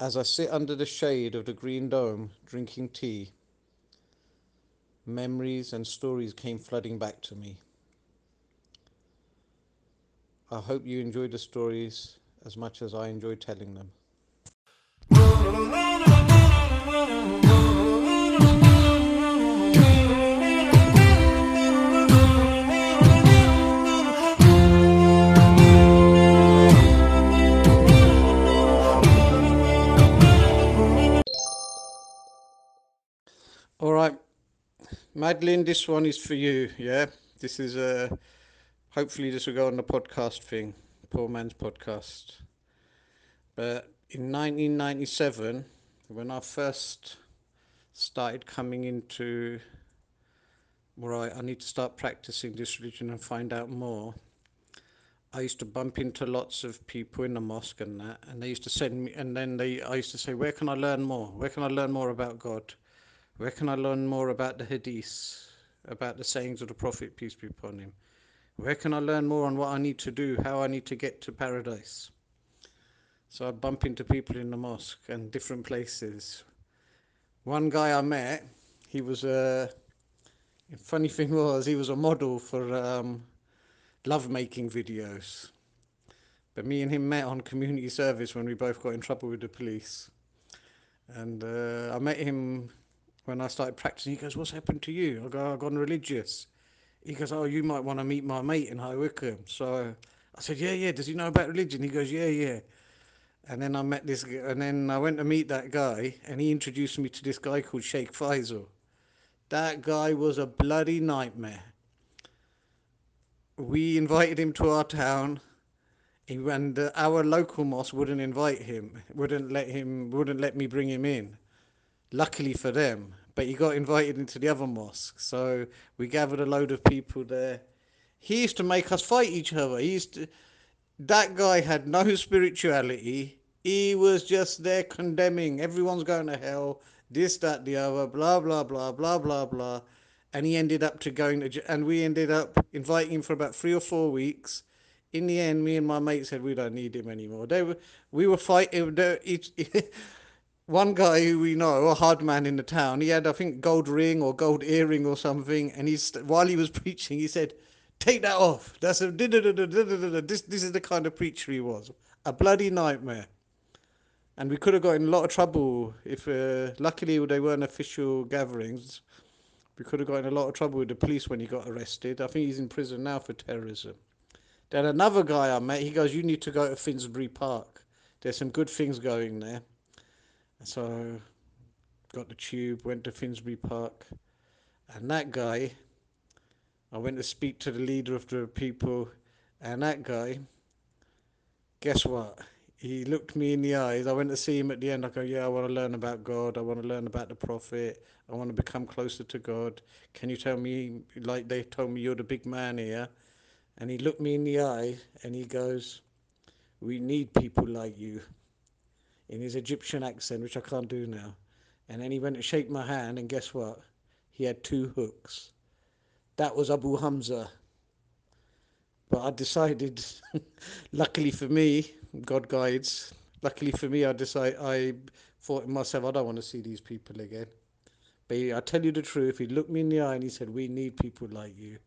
As I sit under the shade of the green dome, drinking tea, memories and stories came flooding back to me. I hope you enjoy the stories as much as I enjoy telling them. All right, Madeline, this one is for you. Yeah, this is uh, hopefully this will go on the podcast thing, Poor Man's Podcast. But in 1997, when I first started coming into right, I need to start practicing this religion and find out more. I used to bump into lots of people in the mosque and that, and they used to send me, and then they, I used to say, where can I learn more? Where can I learn more about God? Where can I learn more about the hadiths, about the sayings of the Prophet, peace be upon him? Where can I learn more on what I need to do, how I need to get to paradise? So I'd bump into people in the mosque and different places. One guy I met, he was a. Funny thing was, he was a model for um, lovemaking videos. But me and him met on community service when we both got in trouble with the police. And uh, I met him when I started practicing, he goes, What's happened to you? I go, I've gone religious. He goes, Oh, you might want to meet my mate in High Wycombe. So I said, Yeah, yeah. Does he know about religion? He goes, Yeah, yeah. And then I met this, and then I went to meet that guy, and he introduced me to this guy called Sheikh Faisal. That guy was a bloody nightmare. We invited him to our town. And our local mosque wouldn't invite him, wouldn't let him, wouldn't let me bring him in luckily for them, but he got invited into the other mosque. So we gathered a load of people there. He used to make us fight each other. He used to, that guy had no spirituality. He was just there condemning everyone's going to hell, this, that, the other, blah, blah, blah, blah, blah, blah. And he ended up to going to, and we ended up inviting him for about three or four weeks. In the end, me and my mate said we don't need him anymore. They were, we were fighting. Each, one guy who we know, a hard man in the town, he had, I think, gold ring or gold earring or something, and he's while he was preaching, he said, "Take that off." That's a this. This is the kind of preacher he was. A bloody nightmare. And we could have got in a lot of trouble if, uh, luckily, they weren't official gatherings. We could have got in a lot of trouble with the police when he got arrested. I think he's in prison now for terrorism. Then another guy I met, he goes, "You need to go to Finsbury Park. There's some good things going there." So got the tube, went to Finsbury Park, and that guy, I went to speak to the leader of the people, and that guy, guess what? He looked me in the eyes. I went to see him at the end. I go, yeah, I want to learn about God. I want to learn about the Prophet. I want to become closer to God. Can you tell me, like they told me, you're the big man here? And he looked me in the eye and he goes, we need people like you in his Egyptian accent, which I can't do now. And then he went to shake my hand, and guess what? He had two hooks. That was Abu Hamza. But I decided, luckily for me, God guides. Luckily for me, I decided I thought to myself, I don't want to see these people again. But I tell you the truth, he looked me in the eye and he said, "We need people like you."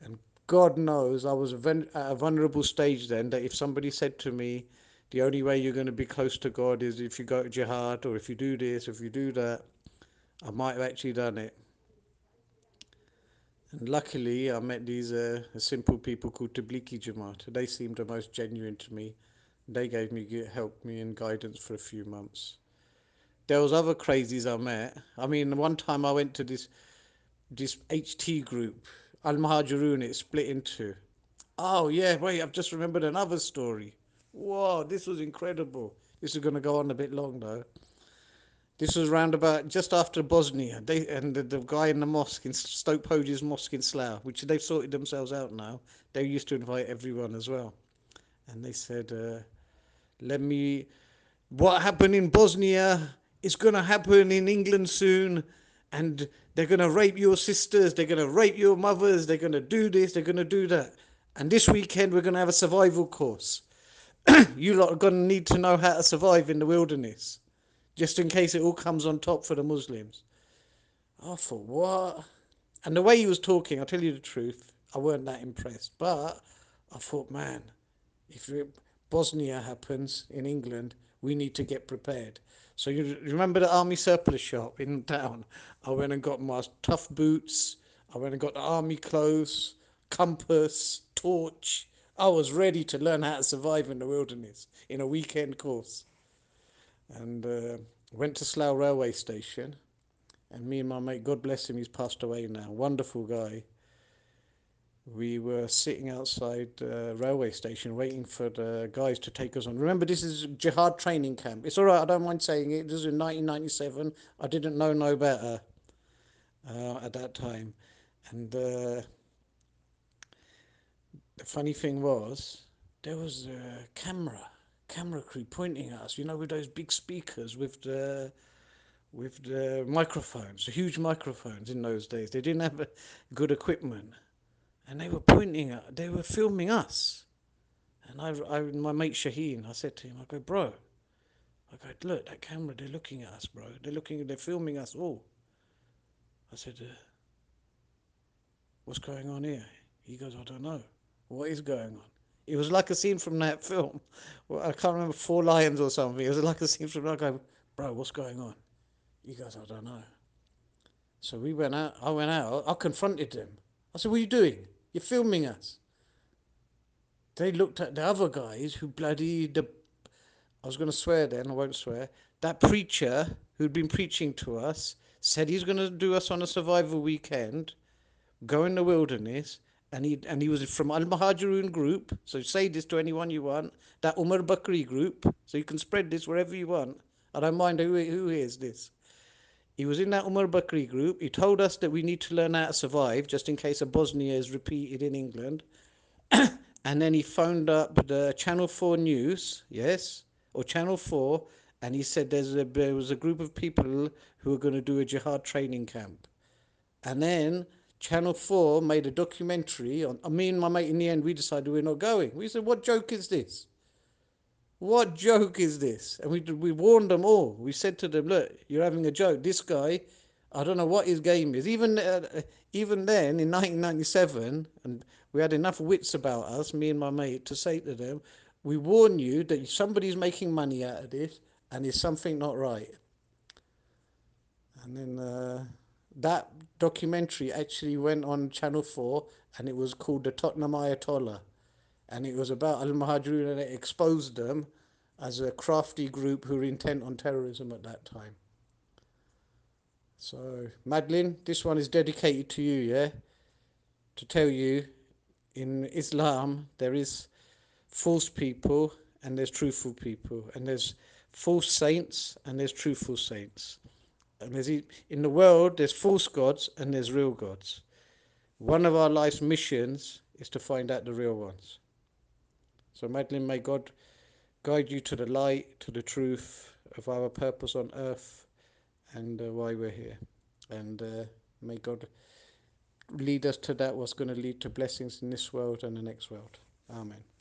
And God knows, I was at a vulnerable stage then that if somebody said to me, the only way you're going to be close to God is if you go to jihad or if you do this, if you do that. I might have actually done it. And luckily, I met these uh, simple people called Tablighi Jamaat. They seemed the most genuine to me. They gave me help me and guidance for a few months. There was other crazies I met. I mean, one time I went to this this HT group, Al Muhajirun. It split into. Oh yeah, wait! I've just remembered another story. Whoa, this was incredible. This is going to go on a bit long though. This was round about just after Bosnia. They and the, the guy in the mosque in Stoke Poges Mosque in Slough, which they've sorted themselves out now. They used to invite everyone as well, and they said, uh, "Let me. What happened in Bosnia is going to happen in England soon, and they're going to rape your sisters. They're going to rape your mothers. They're going to do this. They're going to do that. And this weekend we're going to have a survival course." you lot are going to need to know how to survive in the wilderness, just in case it all comes on top for the Muslims. Oh, I thought, what? And the way he was talking, I'll tell you the truth, I weren't that impressed. But I thought, man, if Bosnia happens in England, we need to get prepared. So you remember the army surplus shop in town? I went and got my tough boots. I went and got the army clothes, compass, torch. I was ready to learn how to survive in the wilderness in a weekend course. And uh, went to Slough railway station. And me and my mate, God bless him, he's passed away now. Wonderful guy we were sitting outside uh, railway station waiting for the guys to take us on. Remember, this is jihad training camp. It's all right. I don't mind saying it. This is in 1997. I didn't know no better uh, at that time, and uh, the funny thing was there was a camera, camera crew pointing at us. You know, with those big speakers with the with the microphones, huge microphones in those days. They didn't have good equipment and they were pointing at, they were filming us. And I, I, my mate Shaheen, I said to him, I go, bro, I go, look, that camera, they're looking at us, bro. They're looking, they're filming us all. I said, uh, what's going on here? He goes, I don't know. What is going on? It was like a scene from that film. I can't remember Four Lions or something. It was like a scene from. Go, bro, what's going on? He goes, I don't know. So we went out. I went out. I confronted them. I said, what are you doing? You're filming us. They looked at the other guys who bloody the. I was going to swear then, I won't swear. That preacher who'd been preaching to us said he's going to do us on a survival weekend, go in the wilderness, and he and he was from Al Muhajirun group. So say this to anyone you want. That Umar Bakri group. So you can spread this wherever you want. I don't mind who who hears this. He was in that Umar Bakri group. He told us that we need to learn how to survive just in case a Bosnia is repeated in England. and then he phoned up the Channel 4 News, yes, or Channel 4, and he said there's a, there was a group of people who are going to do a jihad training camp. And then Channel 4 made a documentary on. Me and my mate, in the end, we decided we're not going. We said, What joke is this? What joke is this? And we we warned them all. We said to them, look, you're having a joke. This guy, I don't know what his game is. Even uh, even then, in 1997, and we had enough wits about us, me and my mate, to say to them, we warn you that somebody's making money out of this, and there's something not right. And then uh, that documentary actually went on Channel 4, and it was called The Tottenham Ayatollah and it was about Al Muhajirun and it exposed them as a crafty group who were intent on terrorism at that time. So, Madeline, this one is dedicated to you, yeah? To tell you in Islam there is false people and there's truthful people, and there's false saints and there's truthful saints. And there's in the world there's false gods and there's real gods. One of our life's missions is to find out the real ones. So, Madeline, may God guide you to the light, to the truth of our purpose on earth and uh, why we're here. And uh, may God lead us to that what's going to lead to blessings in this world and the next world. Amen.